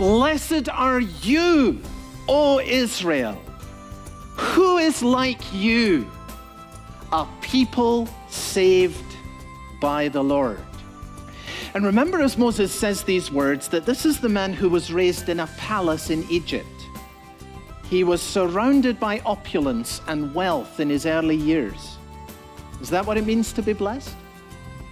Blessed are you, O Israel. Who is like you? A people saved by the Lord. And remember, as Moses says these words, that this is the man who was raised in a palace in Egypt. He was surrounded by opulence and wealth in his early years. Is that what it means to be blessed?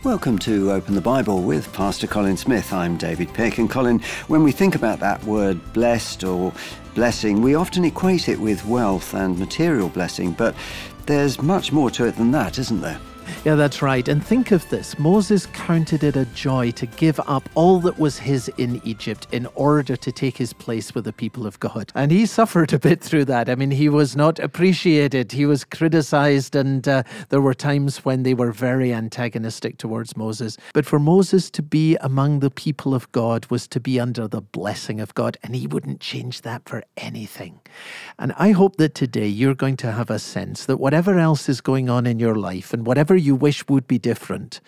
Welcome to Open the Bible with Pastor Colin Smith. I'm David Pick. And Colin, when we think about that word blessed or blessing, we often equate it with wealth and material blessing, but there's much more to it than that, isn't there? Yeah, that's right. And think of this Moses counted it a joy to give up all that was his in Egypt in order to take his place with the people of God. And he suffered a bit through that. I mean, he was not appreciated, he was criticized, and uh, there were times when they were very antagonistic towards Moses. But for Moses to be among the people of God was to be under the blessing of God, and he wouldn't change that for anything. And I hope that today you're going to have a sense that whatever else is going on in your life and whatever you wish would be different,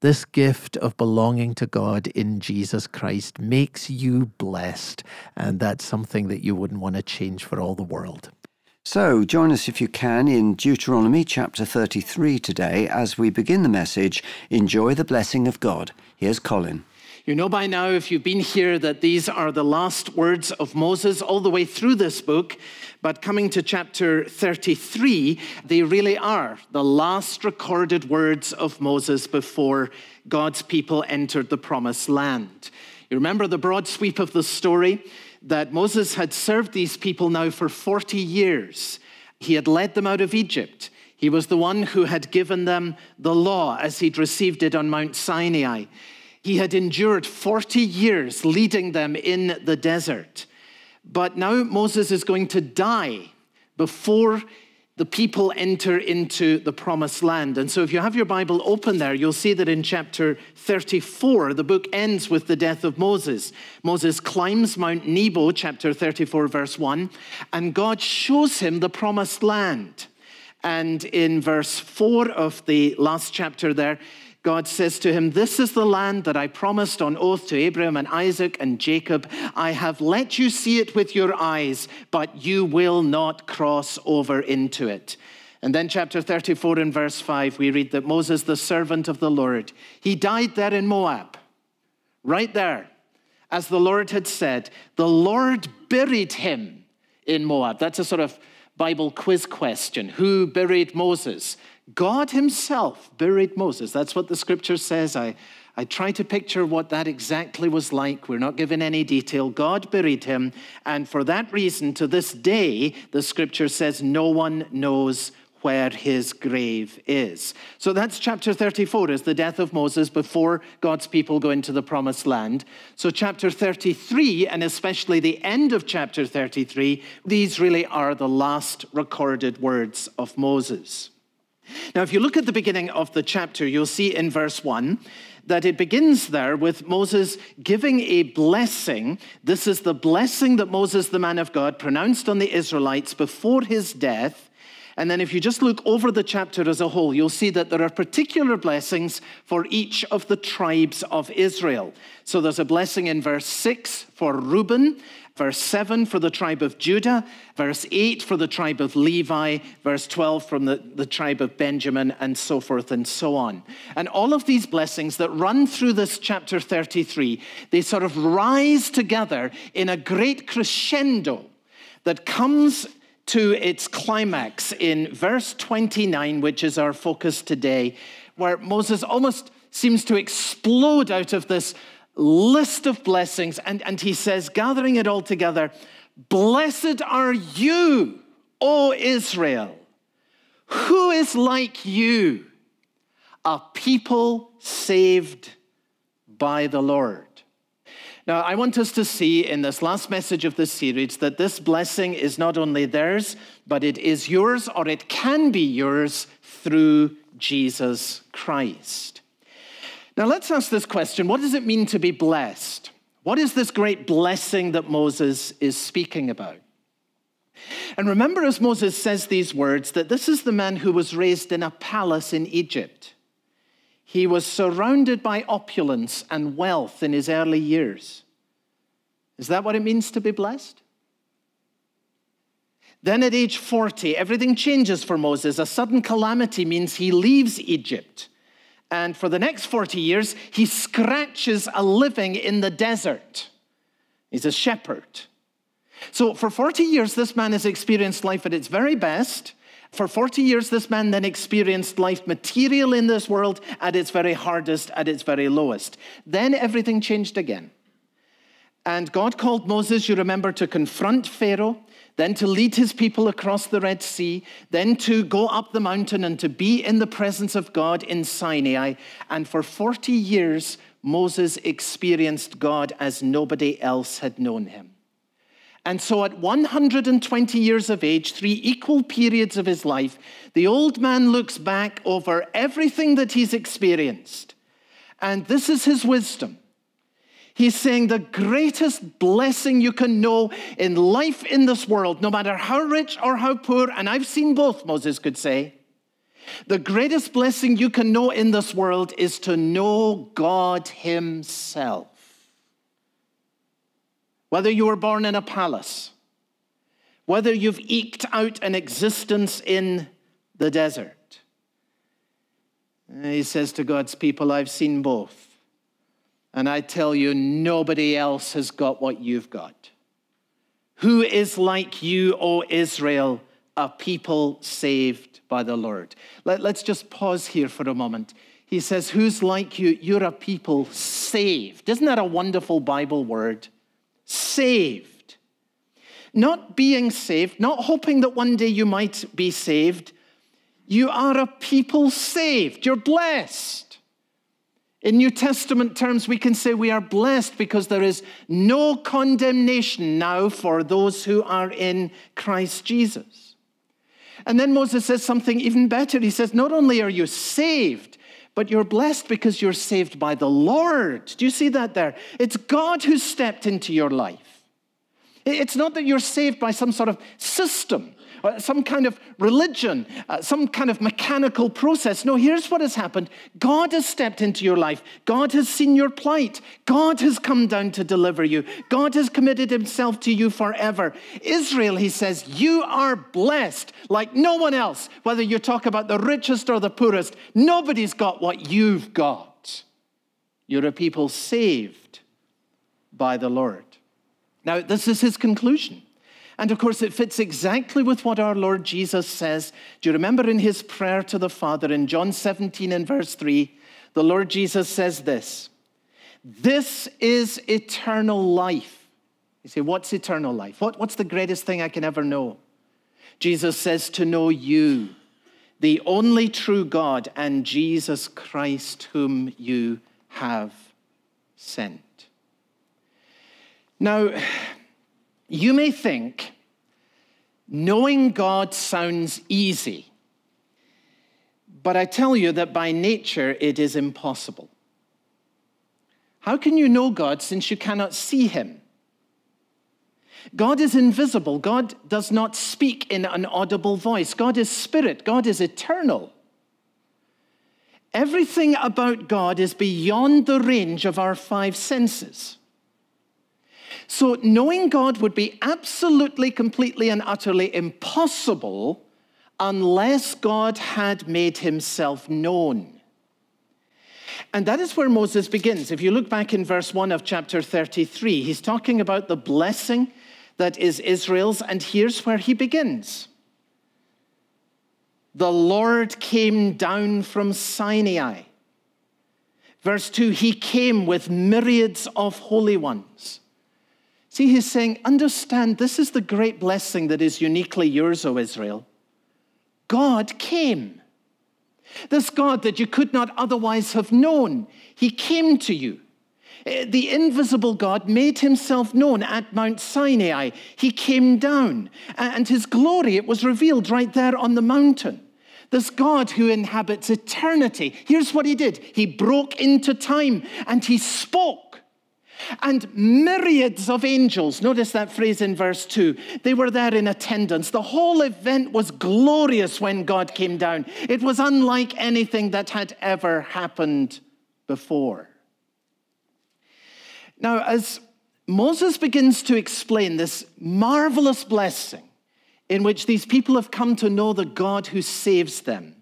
this gift of belonging to God in Jesus Christ makes you blessed. And that's something that you wouldn't want to change for all the world. So, join us if you can in Deuteronomy chapter 33 today as we begin the message Enjoy the Blessing of God. Here's Colin. You know by now, if you've been here, that these are the last words of Moses all the way through this book. But coming to chapter 33, they really are the last recorded words of Moses before God's people entered the promised land. You remember the broad sweep of the story that Moses had served these people now for 40 years. He had led them out of Egypt. He was the one who had given them the law as he'd received it on Mount Sinai. He had endured 40 years leading them in the desert. But now Moses is going to die before the people enter into the promised land. And so, if you have your Bible open there, you'll see that in chapter 34, the book ends with the death of Moses. Moses climbs Mount Nebo, chapter 34, verse 1, and God shows him the promised land. And in verse 4 of the last chapter there, God says to him, This is the land that I promised on oath to Abraham and Isaac and Jacob. I have let you see it with your eyes, but you will not cross over into it. And then, chapter 34 and verse 5, we read that Moses, the servant of the Lord, he died there in Moab, right there, as the Lord had said. The Lord buried him in Moab. That's a sort of Bible quiz question. Who buried Moses? God Himself buried Moses. That's what the scripture says. I, I try to picture what that exactly was like. We're not given any detail. God buried him. And for that reason, to this day, the scripture says no one knows where his grave is. So that's chapter 34 is the death of Moses before God's people go into the promised land. So chapter 33 and especially the end of chapter 33, these really are the last recorded words of Moses. Now, if you look at the beginning of the chapter, you'll see in verse 1 that it begins there with Moses giving a blessing. This is the blessing that Moses, the man of God, pronounced on the Israelites before his death. And then, if you just look over the chapter as a whole, you'll see that there are particular blessings for each of the tribes of Israel. So there's a blessing in verse 6 for Reuben, verse 7 for the tribe of Judah, verse 8 for the tribe of Levi, verse 12 from the, the tribe of Benjamin, and so forth and so on. And all of these blessings that run through this chapter 33, they sort of rise together in a great crescendo that comes to its climax in verse 29, which is our focus today, where Moses almost seems to explode out of this list of blessings. And, and he says, gathering it all together, Blessed are you, O Israel. Who is like you? A people saved by the Lord. Now, I want us to see in this last message of this series that this blessing is not only theirs, but it is yours or it can be yours through Jesus Christ. Now, let's ask this question What does it mean to be blessed? What is this great blessing that Moses is speaking about? And remember, as Moses says these words, that this is the man who was raised in a palace in Egypt. He was surrounded by opulence and wealth in his early years. Is that what it means to be blessed? Then at age 40, everything changes for Moses. A sudden calamity means he leaves Egypt. And for the next 40 years, he scratches a living in the desert. He's a shepherd. So for 40 years, this man has experienced life at its very best. For 40 years, this man then experienced life material in this world at its very hardest, at its very lowest. Then everything changed again. And God called Moses, you remember, to confront Pharaoh, then to lead his people across the Red Sea, then to go up the mountain and to be in the presence of God in Sinai. And for 40 years, Moses experienced God as nobody else had known him. And so, at 120 years of age, three equal periods of his life, the old man looks back over everything that he's experienced. And this is his wisdom. He's saying the greatest blessing you can know in life in this world, no matter how rich or how poor, and I've seen both, Moses could say, the greatest blessing you can know in this world is to know God Himself. Whether you were born in a palace, whether you've eked out an existence in the desert. He says to God's people, I've seen both. And I tell you, nobody else has got what you've got. Who is like you, O Israel, a people saved by the Lord? Let, us just pause here for a moment. He says, Who's like you? You're a people saved. Isn't that a wonderful Bible word? saved. Not being saved, not hoping that one day you might be saved. You are a people saved. You're blessed. In New Testament terms, we can say we are blessed because there is no condemnation now for those who are in Christ Jesus. And then Moses says something even better. He says, Not only are you saved, but you're blessed because you're saved by the Lord. Do you see that there? It's God who stepped into your life. It's not that you're saved by some sort of system. Uh, some kind of religion, uh, some kind of mechanical process. No, here's what has happened God has stepped into your life. God has seen your plight. God has come down to deliver you. God has committed himself to you forever. Israel, he says, you are blessed like no one else, whether you talk about the richest or the poorest. Nobody's got what you've got. You're a people saved by the Lord. Now, this is his conclusion. And of course, it fits exactly with what our Lord Jesus says. Do you remember in his prayer to the Father in John 17 and verse 3? The Lord Jesus says this This is eternal life. You say, What's eternal life? What, what's the greatest thing I can ever know? Jesus says, To know you, the only true God, and Jesus Christ, whom you have sent. Now, you may think knowing God sounds easy, but I tell you that by nature it is impossible. How can you know God since you cannot see him? God is invisible. God does not speak in an audible voice. God is spirit. God is eternal. Everything about God is beyond the range of our five senses. So, knowing God would be absolutely, completely, and utterly impossible unless God had made himself known. And that is where Moses begins. If you look back in verse 1 of chapter 33, he's talking about the blessing that is Israel's, and here's where he begins. The Lord came down from Sinai. Verse 2 He came with myriads of holy ones. See, he's saying, understand this is the great blessing that is uniquely yours, O Israel. God came. This God that you could not otherwise have known, he came to you. Eh, the invisible God made himself known at Mount Sinai. He came down, and his glory, it was revealed right there on the mountain. This God who inhabits eternity. Here's what he did He broke into time and he spoke. And myriads of angels, notice that phrase in verse 2, they were there in attendance. The whole event was glorious when God came down. It was unlike anything that had ever happened before. Now, as Moses begins to explain this marvelous blessing in which these people have come to know the God who saves them.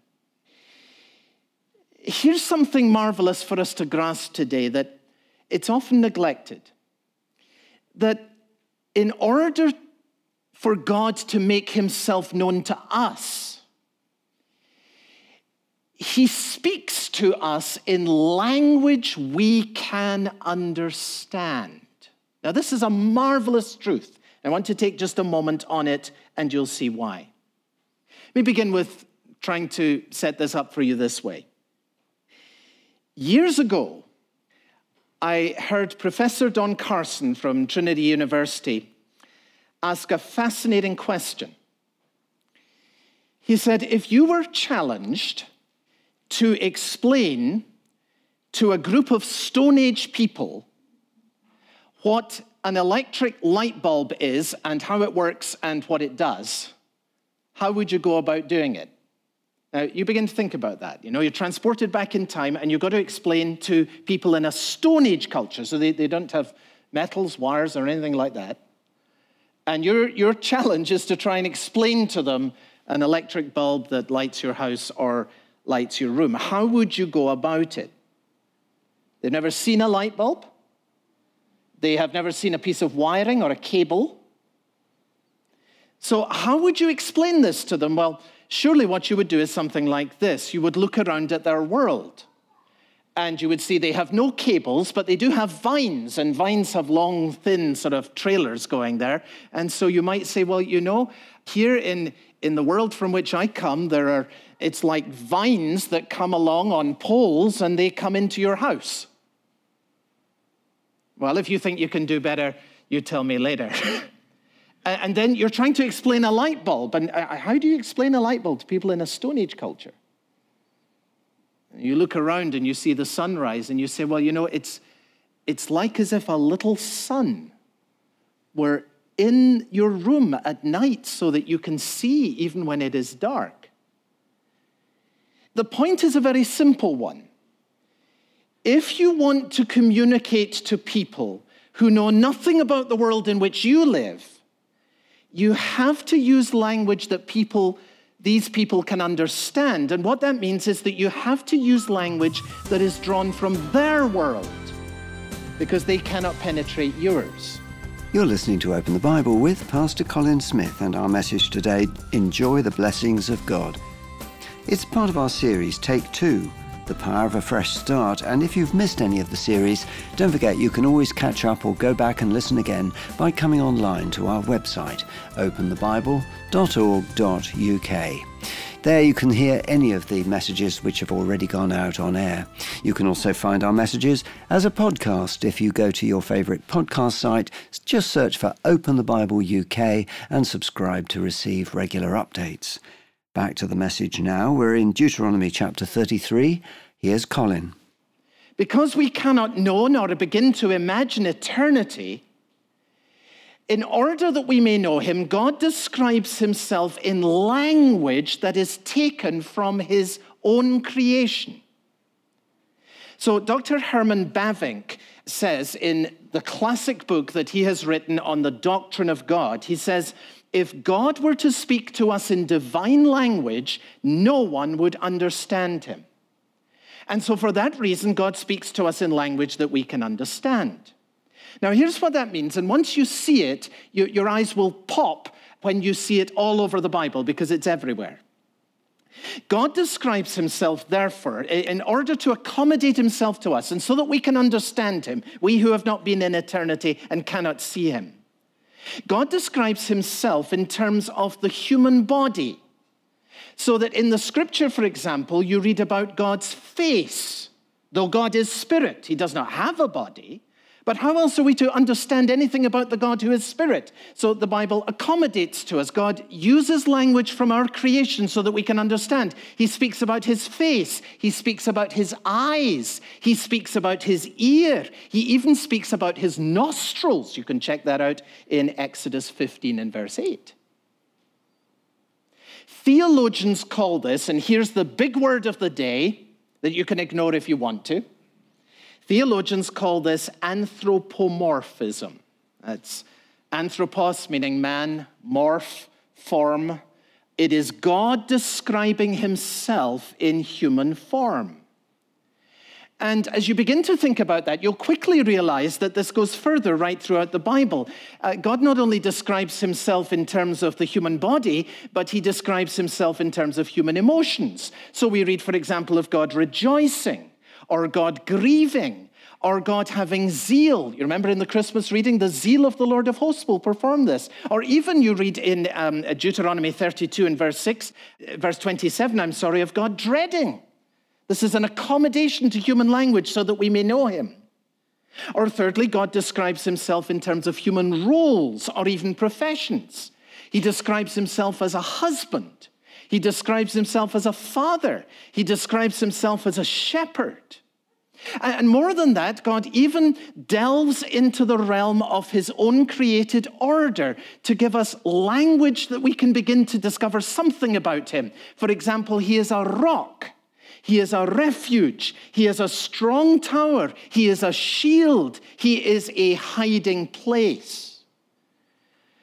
Here's something marvelous for us to grasp today that it's often neglected. That in order for God to make himself known to us, he speaks to us in language we can understand. Now, this is a marvelous truth. I want to take just a moment on it and you'll see why. Let me begin with trying to set this up for you this way. Years ago, I heard Professor Don Carson from Trinity University ask a fascinating question. He said, If you were challenged to explain to a group of Stone Age people what an electric light bulb is and how it works and what it does, how would you go about doing it? Now, you begin to think about that. You know, you're transported back in time and you've got to explain to people in a Stone Age culture, so they, they don't have metals, wires, or anything like that. And your, your challenge is to try and explain to them an electric bulb that lights your house or lights your room. How would you go about it? They've never seen a light bulb. They have never seen a piece of wiring or a cable. So, how would you explain this to them? Well, surely what you would do is something like this you would look around at their world and you would see they have no cables, but they do have vines, and vines have long, thin sort of trailers going there. And so you might say, well, you know, here in, in the world from which I come, there are, it's like vines that come along on poles and they come into your house. Well, if you think you can do better, you tell me later. and then you're trying to explain a light bulb. And uh, how do you explain a light bulb to people in a Stone Age culture? You look around and you see the sunrise and you say, well, you know, it's, it's like as if a little sun were in your room at night so that you can see even when it is dark. The point is a very simple one. If you want to communicate to people who know nothing about the world in which you live, you have to use language that people these people can understand. And what that means is that you have to use language that is drawn from their world because they cannot penetrate yours. You're listening to Open the Bible with Pastor Colin Smith, and our message today Enjoy the Blessings of God. It's part of our series, Take Two the Power of a Fresh Start. And if you've missed any of the series, don't forget you can always catch up or go back and listen again by coming online to our website, openthebible.org.uk. There you can hear any of the messages which have already gone out on air. You can also find our messages as a podcast if you go to your favourite podcast site, just search for Open the Bible UK and subscribe to receive regular updates. Back to the message now. We're in Deuteronomy chapter 33. Here's Colin. Because we cannot know nor begin to imagine eternity, in order that we may know him, God describes himself in language that is taken from his own creation. So, Dr. Herman Bavinck says in the classic book that he has written on the doctrine of God, he says, if God were to speak to us in divine language, no one would understand him. And so, for that reason, God speaks to us in language that we can understand. Now, here's what that means. And once you see it, you, your eyes will pop when you see it all over the Bible because it's everywhere. God describes himself, therefore, in order to accommodate himself to us and so that we can understand him, we who have not been in eternity and cannot see him. God describes himself in terms of the human body. So that in the scripture, for example, you read about God's face. Though God is spirit, he does not have a body. But how else are we to understand anything about the God who is spirit? So the Bible accommodates to us. God uses language from our creation so that we can understand. He speaks about his face, he speaks about his eyes, he speaks about his ear, he even speaks about his nostrils. You can check that out in Exodus 15 and verse 8. Theologians call this, and here's the big word of the day that you can ignore if you want to Theologians call this anthropomorphism. It's anthropos, meaning man, morph, form. It is God describing himself in human form. And as you begin to think about that, you'll quickly realize that this goes further right throughout the Bible. Uh, God not only describes himself in terms of the human body, but he describes himself in terms of human emotions. So we read, for example, of God rejoicing, or God grieving, or God having zeal. You remember in the Christmas reading, the zeal of the Lord of hosts will perform this. Or even you read in um, Deuteronomy 32 and verse 6, uh, verse 27, I'm sorry, of God dreading. This is an accommodation to human language so that we may know him. Or thirdly, God describes himself in terms of human roles or even professions. He describes himself as a husband. He describes himself as a father. He describes himself as a shepherd. And more than that, God even delves into the realm of his own created order to give us language that we can begin to discover something about him. For example, he is a rock. He is a refuge. He is a strong tower. He is a shield. He is a hiding place.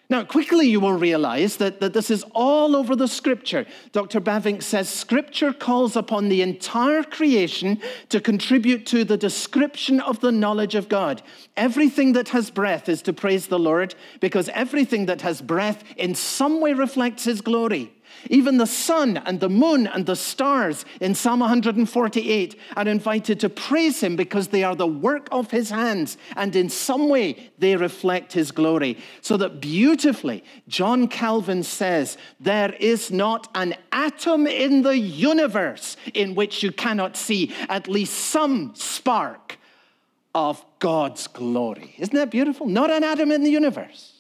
Now, quickly you will realize that, that this is all over the scripture. Dr. Bavinck says scripture calls upon the entire creation to contribute to the description of the knowledge of God. Everything that has breath is to praise the Lord because everything that has breath in some way reflects his glory. Even the sun and the moon and the stars in Psalm 148 are invited to praise him because they are the work of his hands and in some way they reflect his glory. So that beautifully, John Calvin says, There is not an atom in the universe in which you cannot see at least some spark of God's glory. Isn't that beautiful? Not an atom in the universe.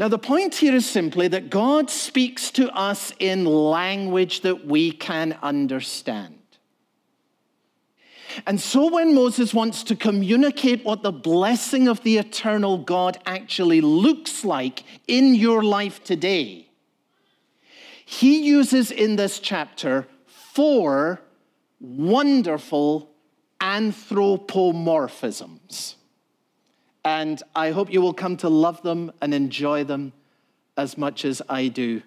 Now, the point here is simply that God speaks to us in language that we can understand. And so, when Moses wants to communicate what the blessing of the eternal God actually looks like in your life today, he uses in this chapter four wonderful anthropomorphisms. And I hope you will come to love them and enjoy them as much as I do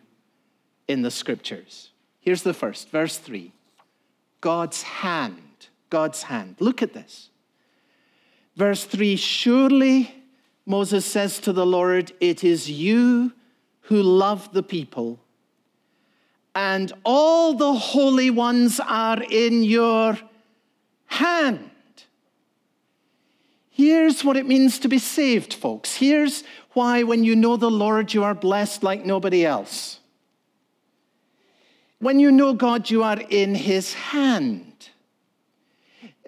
in the scriptures. Here's the first, verse 3 God's hand. God's hand. Look at this. Verse 3 Surely, Moses says to the Lord, it is you who love the people, and all the holy ones are in your hand. Here's what it means to be saved, folks. Here's why, when you know the Lord, you are blessed like nobody else. When you know God, you are in His hand.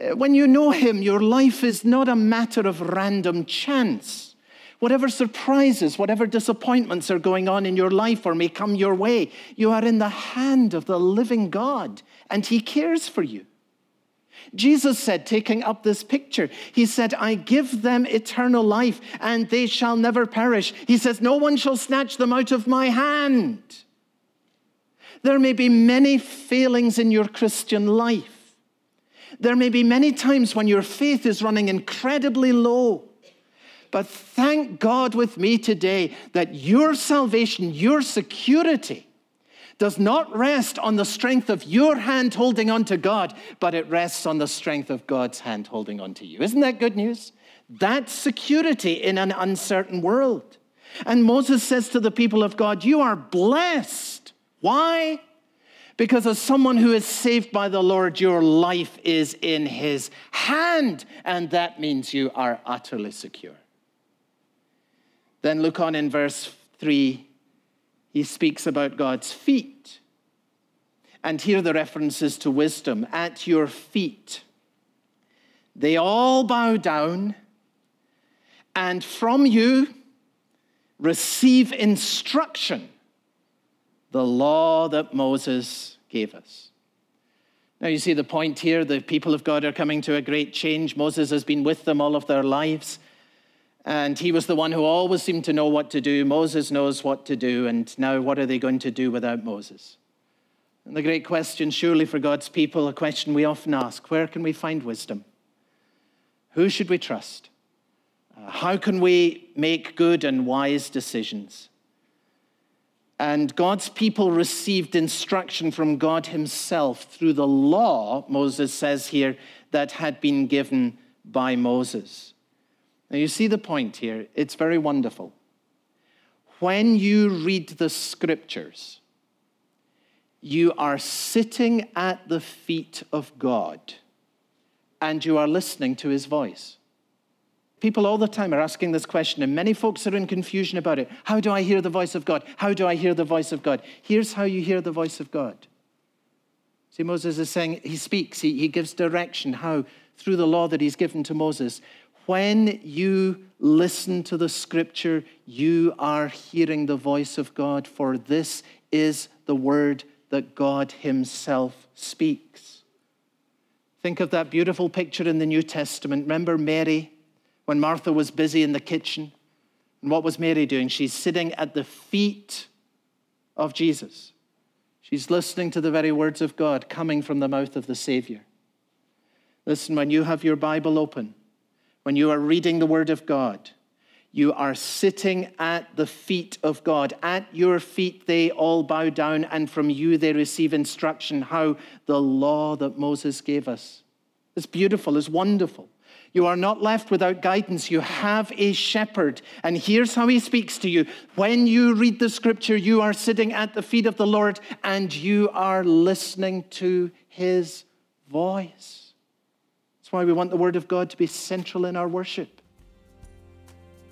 Uh, when you know Him, your life is not a matter of random chance. Whatever surprises, whatever disappointments are going on in your life or may come your way, you are in the hand of the living God, and He cares for you. Jesus said, taking up this picture, He said, I give them eternal life and they shall never perish. He says, No one shall snatch them out of my hand. There may be many failings in your Christian life. There may be many times when your faith is running incredibly low. But thank God with me today that your salvation, your security, does not rest on the strength of your hand holding on to God, but it rests on the strength of God's hand holding on to you. Isn't that good news? That's security in an uncertain world. And Moses says to the people of God, You are blessed. Why? Because as someone who is saved by the Lord, your life is in his hand, and that means you are utterly secure. Then look on in verse 3 he speaks about God's feet. And here the references to wisdom at your feet. They all bow down and from you receive instruction, the law that Moses gave us. Now, you see the point here the people of God are coming to a great change. Moses has been with them all of their lives. And he was the one who always seemed to know what to do. Moses knows what to do. And now, what are they going to do without Moses? And the great question, surely for God's people, a question we often ask where can we find wisdom? Who should we trust? Uh, How can we make good and wise decisions? And God's people received instruction from God Himself through the law, Moses says here, that had been given by Moses. Now, you see the point here. It's very wonderful. When you read the scriptures, you are sitting at the feet of God and you are listening to His voice. People all the time are asking this question, and many folks are in confusion about it. How do I hear the voice of God? How do I hear the voice of God? Here's how you hear the voice of God. See, Moses is saying he speaks, he, he gives direction. How? Through the law that he's given to Moses. When you listen to the scripture, you are hearing the voice of God, for this is the word that God himself speaks. Think of that beautiful picture in the New Testament. Remember Mary? when Martha was busy in the kitchen. And what was Mary doing? She's sitting at the feet of Jesus. She's listening to the very words of God coming from the mouth of the Savior. Listen, when you have your Bible open, when you are reading the Word of God, you are sitting at the feet of God. At your feet, they all bow down, and from you, they receive instruction how the law that Moses gave us. It's beautiful, it's wonderful. You are not left without guidance. You have a shepherd. And here's how he speaks to you. When you read the scripture, you are sitting at the feet of the Lord and you are listening to his voice. Why we want the word of God to be central in our worship.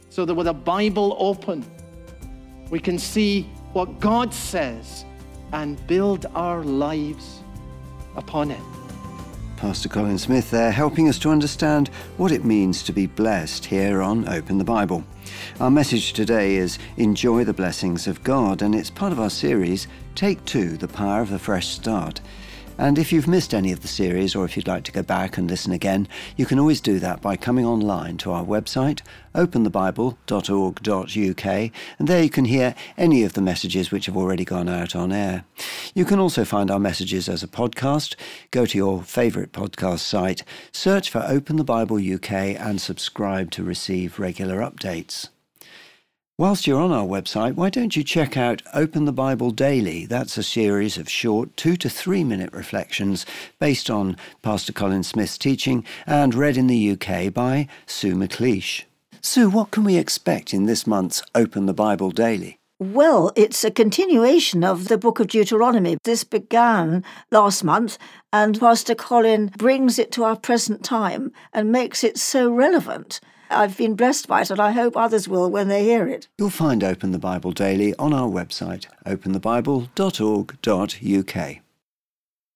So that with a Bible open, we can see what God says and build our lives upon it. Pastor Colin Smith there, helping us to understand what it means to be blessed here on Open the Bible. Our message today is Enjoy the Blessings of God, and it's part of our series, Take Two The Power of a Fresh Start. And if you've missed any of the series or if you'd like to go back and listen again, you can always do that by coming online to our website, openthebible.org.uk, and there you can hear any of the messages which have already gone out on air. You can also find our messages as a podcast. Go to your favourite podcast site, search for Open the Bible UK, and subscribe to receive regular updates. Whilst you're on our website, why don't you check out Open the Bible Daily? That's a series of short two to three minute reflections based on Pastor Colin Smith's teaching and read in the UK by Sue McLeish. Sue, what can we expect in this month's Open the Bible Daily? Well, it's a continuation of the book of Deuteronomy. This began last month, and Pastor Colin brings it to our present time and makes it so relevant. I've been blessed by it, and I hope others will when they hear it. You'll find Open the Bible Daily on our website, openthebible.org.uk.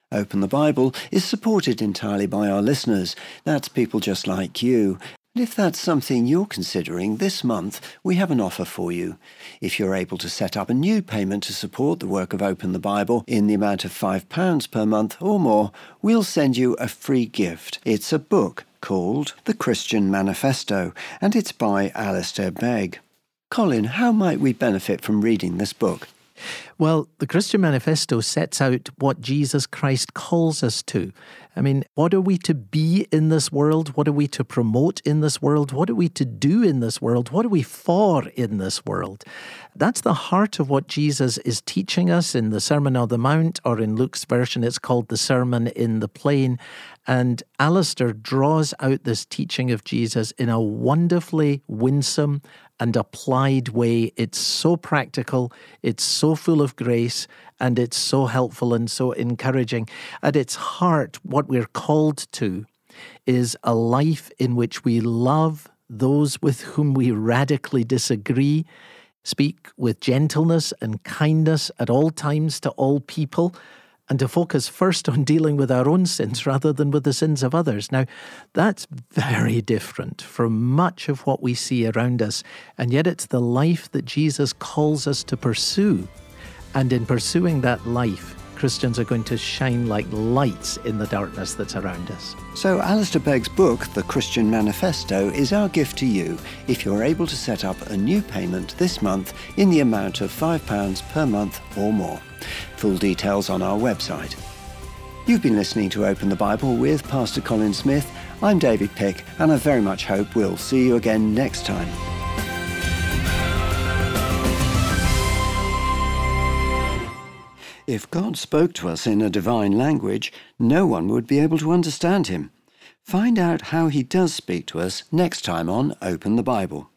Open the Bible is supported entirely by our listeners. That's people just like you. And if that's something you're considering this month, we have an offer for you. If you're able to set up a new payment to support the work of Open the Bible in the amount of £5 per month or more, we'll send you a free gift. It's a book called The Christian Manifesto, and it's by Alistair Begg. Colin, how might we benefit from reading this book? Well, the Christian Manifesto sets out what Jesus Christ calls us to. I mean, what are we to be in this world? What are we to promote in this world? What are we to do in this world? What are we for in this world? That's the heart of what Jesus is teaching us in the Sermon on the Mount, or in Luke's version, it's called the Sermon in the Plain. And Alistair draws out this teaching of Jesus in a wonderfully winsome and applied way. It's so practical, it's so full of grace, and it's so helpful and so encouraging. At its heart, what we're called to is a life in which we love those with whom we radically disagree, speak with gentleness and kindness at all times to all people and to focus first on dealing with our own sins rather than with the sins of others. Now, that's very different from much of what we see around us, and yet it's the life that Jesus calls us to pursue. And in pursuing that life, Christians are going to shine like lights in the darkness that's around us. So, Alistair Begg's book, The Christian Manifesto, is our gift to you if you're able to set up a new payment this month in the amount of £5 per month or more. Full details on our website. You've been listening to Open the Bible with Pastor Colin Smith. I'm David Pick, and I very much hope we'll see you again next time. If God spoke to us in a divine language, no one would be able to understand him. Find out how he does speak to us next time on Open the Bible.